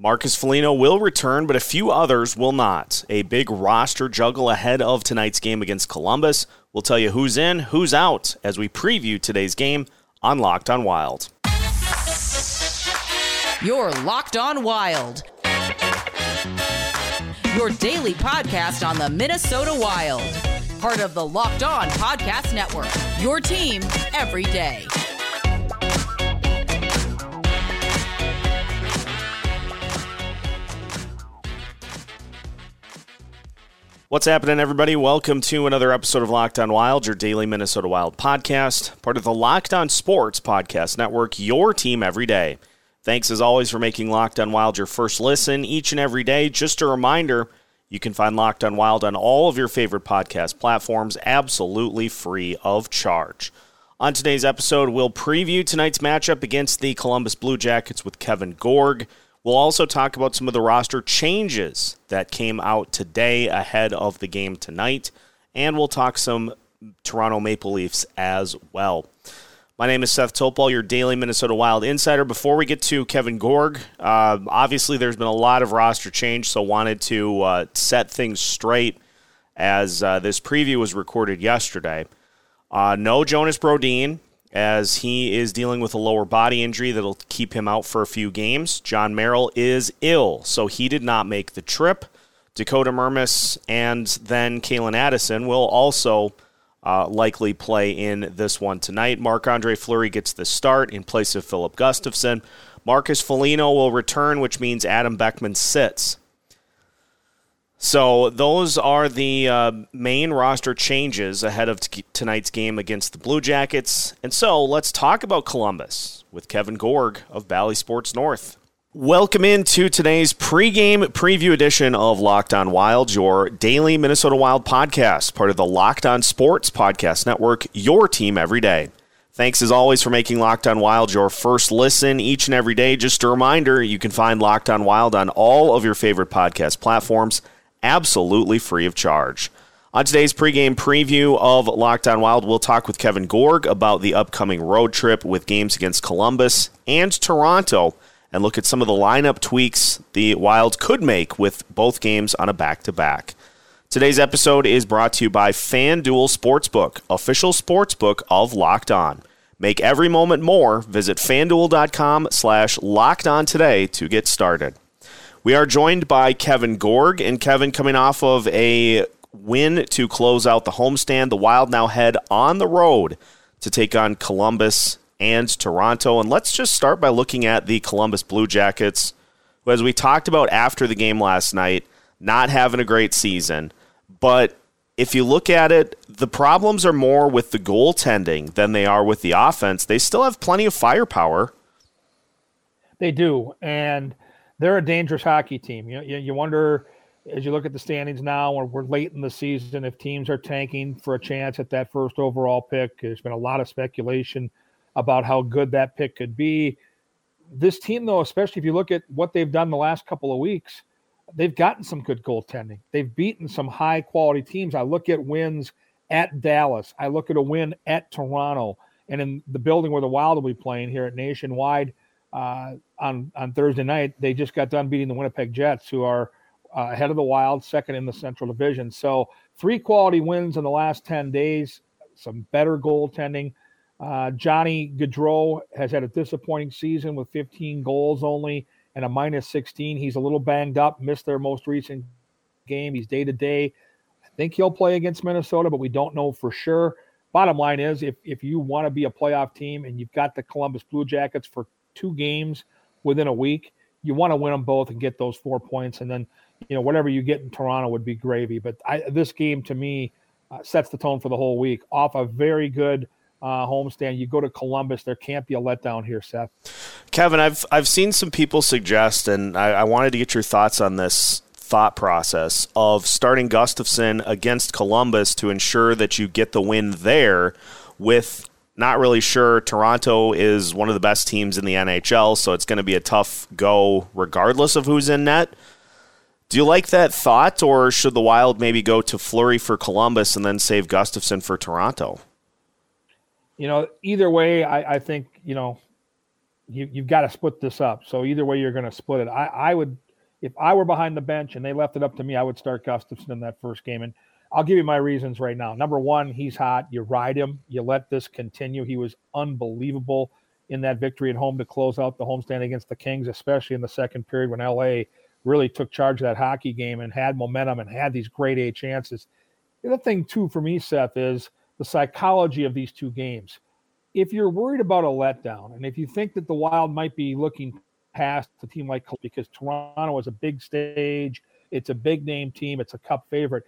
Marcus Foligno will return, but a few others will not. A big roster juggle ahead of tonight's game against Columbus. We'll tell you who's in, who's out as we preview today's game on Locked on Wild. You're Locked on Wild. Your daily podcast on the Minnesota Wild. Part of the Locked on Podcast Network. Your team every day. What's happening, everybody? Welcome to another episode of Locked On Wild, your daily Minnesota Wild podcast, part of the Locked On Sports Podcast Network, your team every day. Thanks as always for making Locked On Wild your first listen each and every day. Just a reminder, you can find Locked On Wild on all of your favorite podcast platforms absolutely free of charge. On today's episode, we'll preview tonight's matchup against the Columbus Blue Jackets with Kevin Gorg. We'll also talk about some of the roster changes that came out today ahead of the game tonight, and we'll talk some Toronto Maple Leafs as well. My name is Seth Toupal, your daily Minnesota Wild insider. Before we get to Kevin Gorg, uh, obviously there's been a lot of roster change, so wanted to uh, set things straight as uh, this preview was recorded yesterday. Uh, no Jonas Brodin, as he is dealing with a lower body injury that'll keep him out for a few games. Jon Merrill is ill, so he did not make the trip. Dakota Mermis and then Calen Addison will also uh, likely play in this one tonight. Marc Andre Fleury gets the start in place of Filip Gustavsson. Marcus Foligno will return, which means Adam Beckman sits. So those are the uh, main roster changes ahead of t- tonight's game against the Blue Jackets. And so let's talk about Columbus with Kevin Gorg of Bally Sports North. Welcome into today's pregame preview edition of Locked On Wild, your daily Minnesota Wild podcast, part of the Locked On Sports Podcast Network, your team every day. Thanks as always for making Locked On Wild your first listen each and every day. Just a reminder, you can find Locked On Wild on all of your favorite podcast platforms absolutely free of charge. On today's pregame preview of Locked On Wild, we'll talk with Kevin Gorg about the upcoming road trip with games against Columbus and Toronto and look at some of the lineup tweaks the Wild could make with both games on a back to back. Today's episode is brought to you by FanDuel Sportsbook, official sportsbook of Locked On. Make every moment more. Visit fanduel.com slash locked on today to get started. We are joined by Kevin Gorg, and Kevin coming off of a win to close out the homestand. The Wild now head on the road to take on Columbus and Toronto. And let's just start by looking at the Columbus Blue Jackets, who, as we talked about after the game last night, not having a great season. But if you look at it, the problems are more with the goaltending than they are with the offense. They still have plenty of firepower. They do. And – they're a dangerous hockey team. You, you, you wonder as you look at the standings now, or we're late in the season, if teams are tanking for a chance at that first overall pick. There's been a lot of speculation about how good that pick could be. This team, though, especially if you look at what they've done the last couple of weeks, they've gotten some good goaltending. They've beaten some high quality teams. I look at wins at Dallas. I look at a win at Toronto. And in the building where the Wild will be playing here at Nationwide, uh, on on Thursday night. They just got done beating the Winnipeg Jets, who are uh, ahead of the Wild, second in the Central Division. So three quality wins in the last ten days. Some better goaltending. Uh, Johnny Gaudreau has had a disappointing season with 15 goals only and a minus 16. He's a little banged up, missed their most recent game. He's day to day. I think he'll play against Minnesota, but we don't know for sure. Bottom line is, if if you want to be a playoff team and you've got the Columbus Blue Jackets for two games within a week, you want to win them both and get those four points, and then you know whatever you get in Toronto would be gravy. But I, this game to me uh, sets the tone for the whole week. Off a very good uh, homestand, you go to Columbus. There can't be a letdown here, Seth. Kevin, I've I've seen some people suggest, and I, I wanted to get your thoughts on this thought process of starting Gustavsson against Columbus to ensure that you get the win there with not really sure. Toronto is one of the best teams in the NHL, so it's going to be a tough go regardless of who's in net. Do you like that thought, or should the Wild maybe go to Fleury for Columbus and then save Gustavsson for Toronto? You know, either way, I, I think, you know, you, you've got to split this up. So either way, you're going to split it. I, I would, if I were behind the bench and they left it up to me, I would start Gustavsson in that first game. And I'll give you my reasons right now. Number one, he's hot. You ride him. You let this continue. He was unbelievable in that victory at home to close out the homestand against the Kings, especially in the second period when LA really took charge of that hockey game and had momentum and had these great A chances. The other thing, too, for me, Seth, is the psychology of these two games. If you're worried about a letdown, and if you think that the Wild might be looking past a team like because Toronto is a big stage, it's a big name team, it's a cup favorite,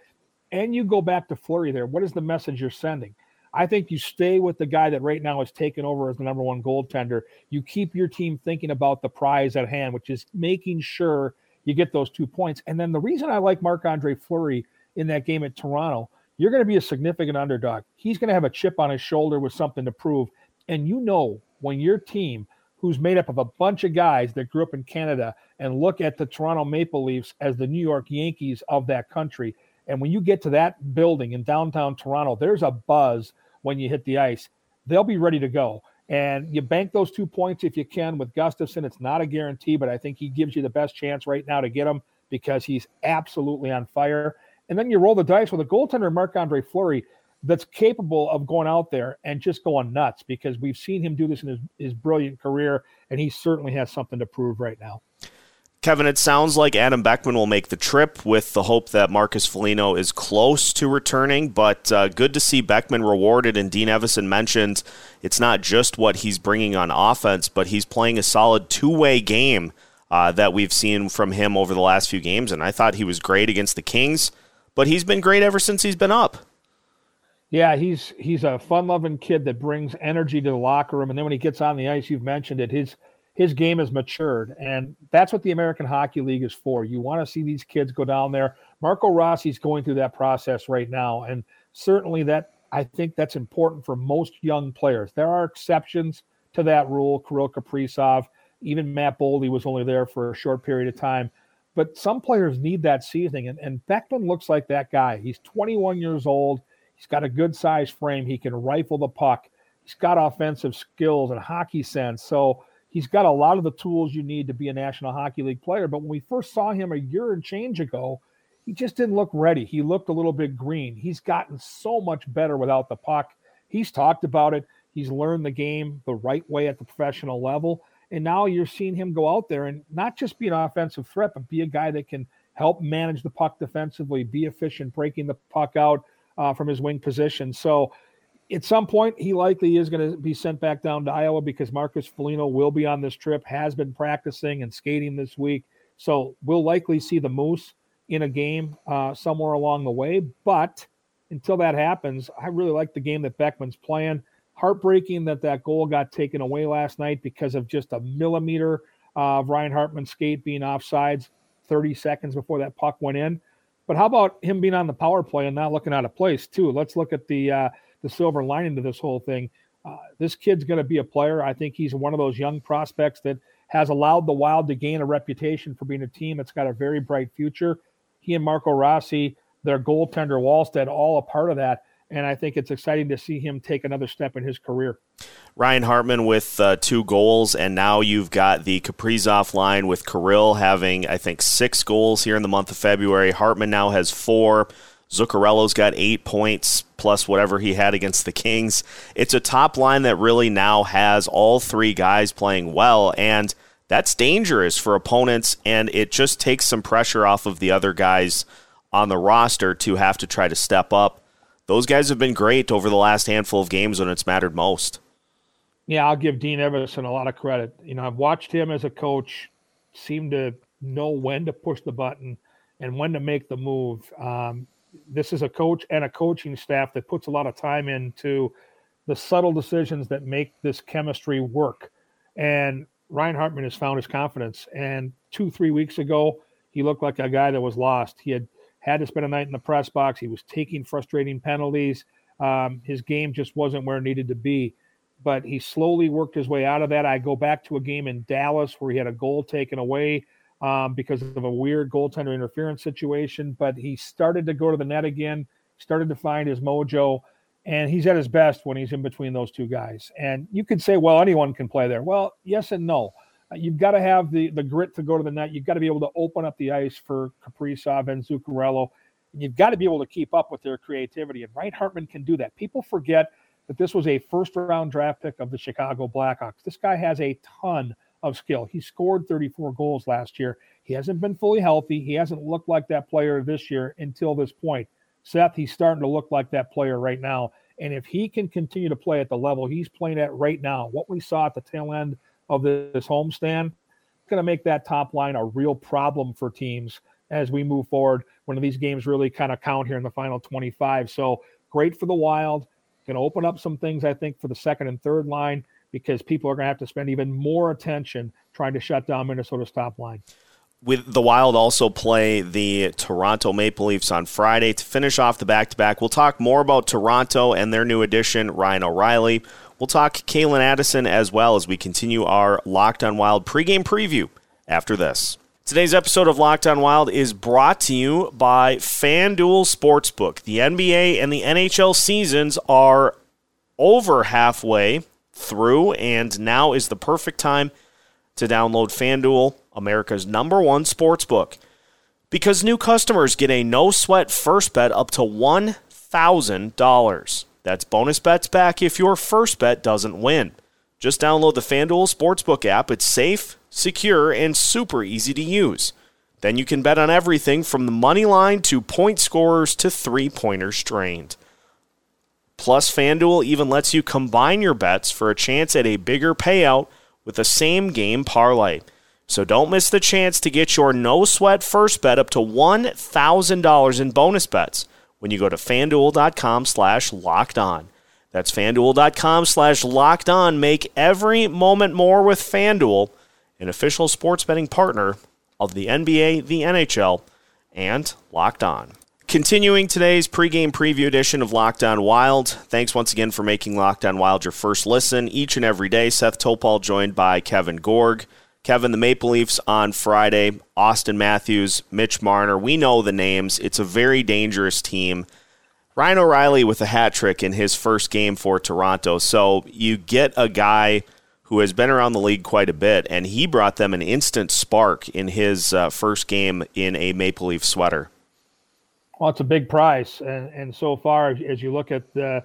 and you go back to Fleury there, what is the message you're sending? I think you stay with the guy that right now is taken over as the number one goaltender. You keep your team thinking about the prize at hand, which is making sure you get those two points. And then the reason I like Marc Andre Fleury in that game at Toronto, you're going to be a significant underdog. He's going to have a chip on his shoulder with something to prove. And you know, when your team, who's made up of a bunch of guys that grew up in Canada and look at the Toronto Maple Leafs as the New York Yankees of that country, and when you get to that building in downtown Toronto, there's a buzz when you hit the ice. They'll be ready to go. And you bank those two points if you can with Gustavsson. It's not a guarantee, but I think he gives you the best chance right now to get him because he's absolutely on fire. And then you roll the dice with a goaltender, Marc Andre Fleury, that's capable of going out there and just going nuts because we've seen him do this in his, his brilliant career, and he certainly has something to prove right now. Kevin, it sounds like Adam Beckman will make the trip with the hope that Marcus Foligno is close to returning, but uh, good to see Beckman rewarded. And Dean Evason mentioned it's not just what he's bringing on offense, but he's playing a solid two way game uh, that we've seen from him over the last few games. And I thought he was great against the Kings, but he's been great ever since he's been up. Yeah, he's he's a fun-loving kid that brings energy to the locker room, and then when he gets on the ice, you've mentioned it. His his game has matured. And that's what the American Hockey League is for. You want to see these kids go down there. Marco Rossi's going through that process right now. And certainly that I think that's important for most young players. There are exceptions to that rule. Kirill Kaprizov, even Matt Boldy was only there for a short period of time. But some players need that seasoning. And, and Beckman looks like that guy. He's 21 years old. He's got a good size frame. He can rifle the puck. He's got offensive skills and hockey sense. So he's got a lot of the tools you need to be a National Hockey League player. But when we first saw him a year and change ago, he just didn't look ready. He looked a little bit green. He's gotten so much better without the puck. He's talked about it. He's learned the game the right way at the professional level. And now you're seeing him go out there and not just be an offensive threat, but be a guy that can help manage the puck defensively, be efficient, breaking the puck out uh, from his wing position. So at some point, he likely is going to be sent back down to Iowa because Marcus Foligno will be on this trip, has been practicing and skating this week. So we'll likely see the Moose in a game uh, somewhere along the way. But until that happens, I really like the game that Beckman's playing. Heartbreaking that that goal got taken away last night because of just a millimeter of Ryan Hartman's skate being offsides 30 seconds before that puck went in. But how about him being on the power play and not looking out of place, too? Let's look at the. Uh, the silver lining to this whole thing. Uh, this kid's going to be a player. I think he's one of those young prospects that has allowed the Wild to gain a reputation for being a team that's got a very bright future. He and Marco Rossi, their goaltender Wallstedt, all a part of that. And I think it's exciting to see him take another step in his career. Ryan Hartman with uh, two goals, and now you've got the Kaprizov line with Kirill having, I think, six goals here in the month of February. Hartman now has four. Zuccarello's got eight points plus whatever he had against the Kings. It's a top line that really now has all three guys playing well, and that's dangerous for opponents, and it just takes some pressure off of the other guys on the roster to have to try to step up. Those guys have been great over the last handful of games when it's mattered most. Yeah, I'll give Dean Evason a lot of credit. You know, I've watched him as a coach seem to know when to push the button and when to make the move. Um, this is a coach and a coaching staff that puts a lot of time into the subtle decisions that make this chemistry work. And Ryan Hartman has found his confidence. And two, three weeks ago, he looked like a guy that was lost. He had had to spend a night in the press box. He was taking frustrating penalties. Um, his game just wasn't where it needed to be. But he slowly worked his way out of that. I go back to a game in Dallas where he had a goal taken away um, because of a weird goaltender interference situation. But he started to go to the net again, started to find his mojo. And he's at his best when he's in between those two guys. And you could say, well, anyone can play there. Well, yes and no. Uh, you've got to have the, the grit to go to the net. You've got to be able to open up the ice for Kaprizov and Zuccarello. And you've got to be able to keep up with their creativity. And Ryan Hartman can do that. People forget that this was a first round draft pick of the Chicago Blackhawks. This guy has a ton of skill. He scored 34 goals last year. He hasn't been fully healthy. He hasn't looked like that player this year until this point. Seth, he's starting to look like that player right now. And if he can continue to play at the level he's playing at right now, what we saw at the tail end of this homestand, going to make that top line a real problem for teams as we move forward when these games really kind of count here in the final 25. So great for the Wild. Going to open up some things, I think, for the second and third line because people are going to have to spend even more attention trying to shut down Minnesota's top line with the Wild also play the Toronto Maple Leafs on Friday to finish off the back to back. We'll talk more about Toronto and their new addition, Ryan O'Reilly. We'll talk Calen Addison as well as we continue our Locked on Wild pregame preview after this. Today's episode of Locked on Wild is brought to you by FanDuel Sportsbook. The NBA and the NHL seasons are over halfway through, and now is the perfect time to download FanDuel, America's number one sports book. Because new customers get a no sweat first bet up to $1,000. That's bonus bets back if your first bet doesn't win. Just download the FanDuel Sportsbook app. It's safe, secure, and super easy to use. Then you can bet on everything from the money line to point scorers to three pointers strained. Plus, FanDuel even lets you combine your bets for a chance at a bigger payout with the same game parlay. So don't miss the chance to get your no sweat first bet up to $1,000 in bonus bets when you go to fanduel.com slash locked on. That's fanduel.com slash locked on. Make every moment more with Fanduel, an official sports betting partner of the NBA, the NHL, and Locked On. Continuing today's pregame preview edition of Locked On Wild. Thanks once again for making Locked On Wild your first listen each and every day. Seth Toupal joined by Kevin Gorg. Kevin, the Maple Leafs on Friday, Austin Matthews, Mitch Marner. We know the names. It's a very dangerous team. Ryan O'Reilly with a hat trick in his first game for Toronto. So you get a guy who has been around the league quite a bit, and he brought them an instant spark in his uh, first game in a Maple Leaf sweater. Well, it's a big price, and and so far as you look at the,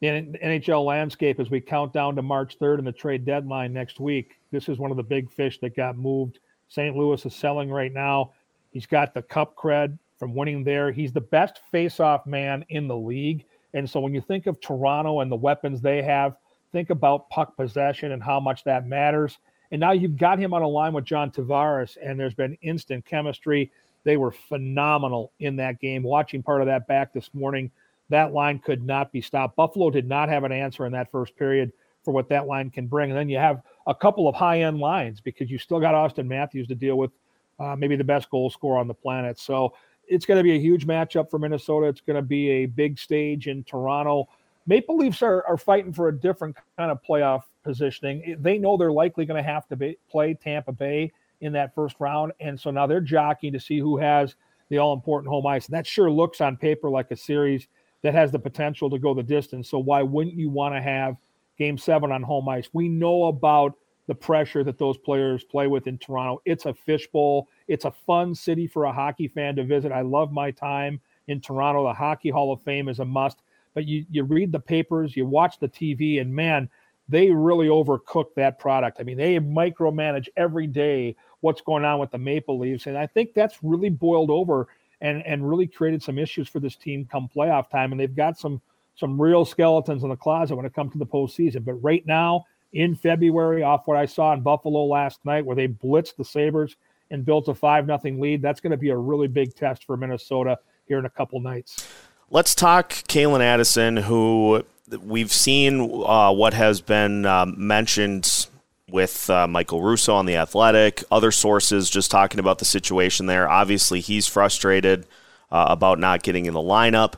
the NHL landscape as we count down to March 3rd and the trade deadline next week, this is one of the big fish that got moved. St. Louis is selling right now. He's got the cup cred from winning there. He's the best face-off man in the league, and so when you think of Toronto and the weapons they have, think about puck possession and how much that matters. And now you've got him on a line with John Tavares, and there's been instant chemistry. They were phenomenal in that game. Watching part of that back this morning, that line could not be stopped. Buffalo did not have an answer in that first period for what that line can bring. And then you have a couple of high end lines because you still got Austin Matthews to deal with, uh, maybe the best goal scorer on the planet. So it's going to be a huge matchup for Minnesota. It's going to be a big stage in Toronto. Maple Leafs are, are fighting for a different kind of playoff positioning. They know they're likely going to have to be, play Tampa Bay in that first round. And so now they're jockeying to see who has the all important home ice. And that sure looks on paper like a series that has the potential to go the distance. So why wouldn't you want to have game seven on home ice? We know about the pressure that those players play with in Toronto. It's a fishbowl. It's a fun city for a hockey fan to visit. I love my time in Toronto. The Hockey Hall of Fame is a must. But you, you read the papers, you watch the TV, and man, they really overcook that product. I mean, they micromanage every day what's going on with the Maple Leafs. And I think that's really boiled over and, and really created some issues for this team come playoff time. And they've got some some real skeletons in the closet when it comes to the postseason. But right now, in February, off what I saw in Buffalo last night, where they blitzed the Sabres and built a five nothing lead, that's going to be a really big test for Minnesota here in a couple nights. Let's talk Calen Addison, who we've seen uh, what has been uh, mentioned with uh, Michael Russo on The Athletic, other sources just talking about the situation there. Obviously, he's frustrated uh, about not getting in the lineup.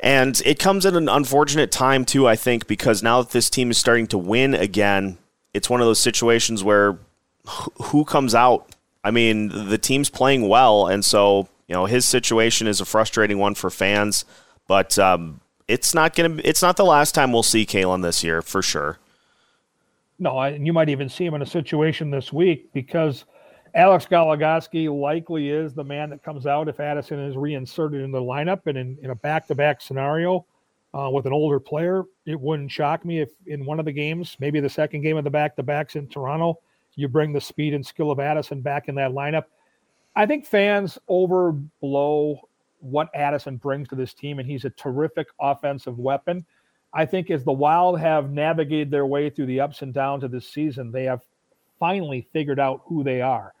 And it comes at an unfortunate time, too, I think, because now that this team is starting to win again, it's one of those situations where who comes out? I mean, the team's playing well, and so, you know, his situation is a frustrating one for fans. But um, it's not to. It's not the last time we'll see Calen this year for sure. No, and you might even see him in a situation this week because Alex Goligoski likely is the man that comes out if Addison is reinserted in the lineup and in, in a back-to-back scenario uh, with an older player. It wouldn't shock me if in one of the games, maybe the second game of the back-to-backs in Toronto, you bring the speed and skill of Addison back in that lineup. I think fans overblow what Addison brings to this team, and he's a terrific offensive weapon. I think as the Wild have navigated their way through the ups and downs of this season, they have finally figured out who they are.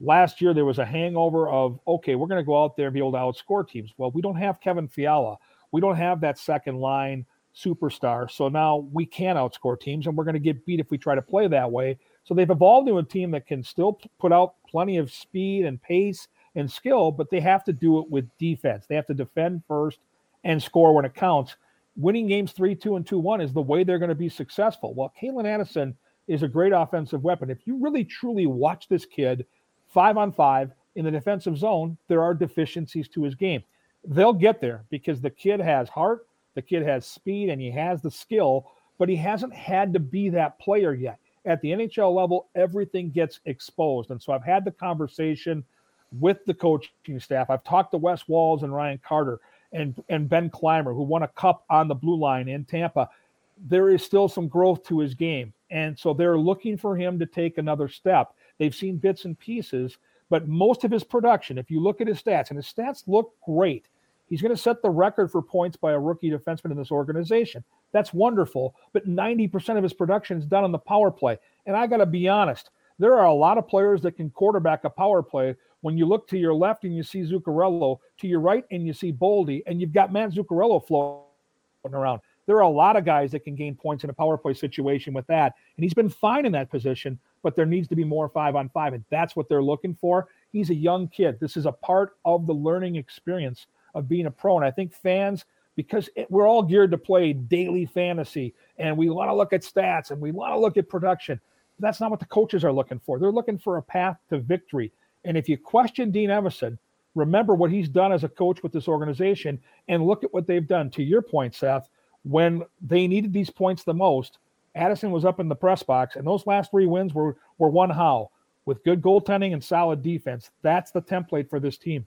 Last year, there was a hangover of, okay, we're going to go out there and be able to outscore teams. Well, we don't have Kevin Fiala. We don't have that second line superstar. So now we can outscore teams, and we're going to get beat if we try to play that way. So they've evolved into a team that can still put out plenty of speed and pace and skill, but they have to do it with defense. They have to defend first and score when it counts. Winning games 3 2 and 2 1 is the way they're going to be successful. Well, Calen Addison is a great offensive weapon. If you really truly watch this kid five on five in the defensive zone, there are deficiencies to his game. They'll get there because the kid has heart, the kid has speed, and he has the skill, but he hasn't had to be that player yet. At the NHL level, everything gets exposed. And so I've had the conversation with the coaching staff. I've talked to Wes Walz and Ryan Carter and, and Ben Clymer, who won a cup on the blue line in Tampa. There is still some growth to his game. And so they're looking for him to take another step. They've seen bits and pieces, but most of his production, if you look at his stats, and his stats look great, he's going to set the record for points by a rookie defenseman in this organization. That's wonderful, but 90% of his production is done on the power play. And I got to be honest, there are a lot of players that can quarterback a power play. When you look to your left and you see Zuccarello, to your right and you see Boldy, and you've got Matt Zuccarello floating around. There are a lot of guys that can gain points in a power play situation with that. And he's been fine in that position, but there needs to be more five on five. And that's what they're looking for. He's a young kid. This is a part of the learning experience of being a pro. And I think fans, because it, we're all geared to play daily fantasy and we want to look at stats and we want to look at production. That's not what the coaches are looking for. They're looking for a path to victory. And if you question Dean Evason, remember what he's done as a coach with this organization and look at what they've done. To your point, Seth, when they needed these points the most, Addison was up in the press box, and those last three wins were were won how? With good goaltending and solid defense. That's the template for this team.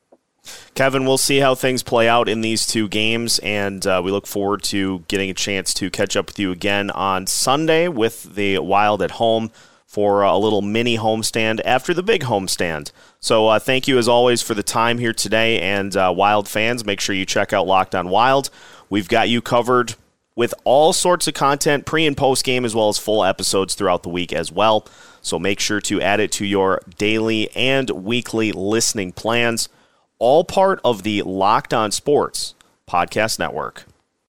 Kevin, we'll see how things play out in these two games, and uh, we look forward to getting a chance to catch up with you again on Sunday with the Wild at home for a little mini homestand after the big homestand. So, uh, thank you as always for the time here today, and uh, Wild fans, make sure you check out Locked On Wild. We've got you covered with all sorts of content pre and post game, as well as full episodes throughout the week as well. So make sure to add it to your daily and weekly listening plans, all part of the Locked On Sports Podcast Network.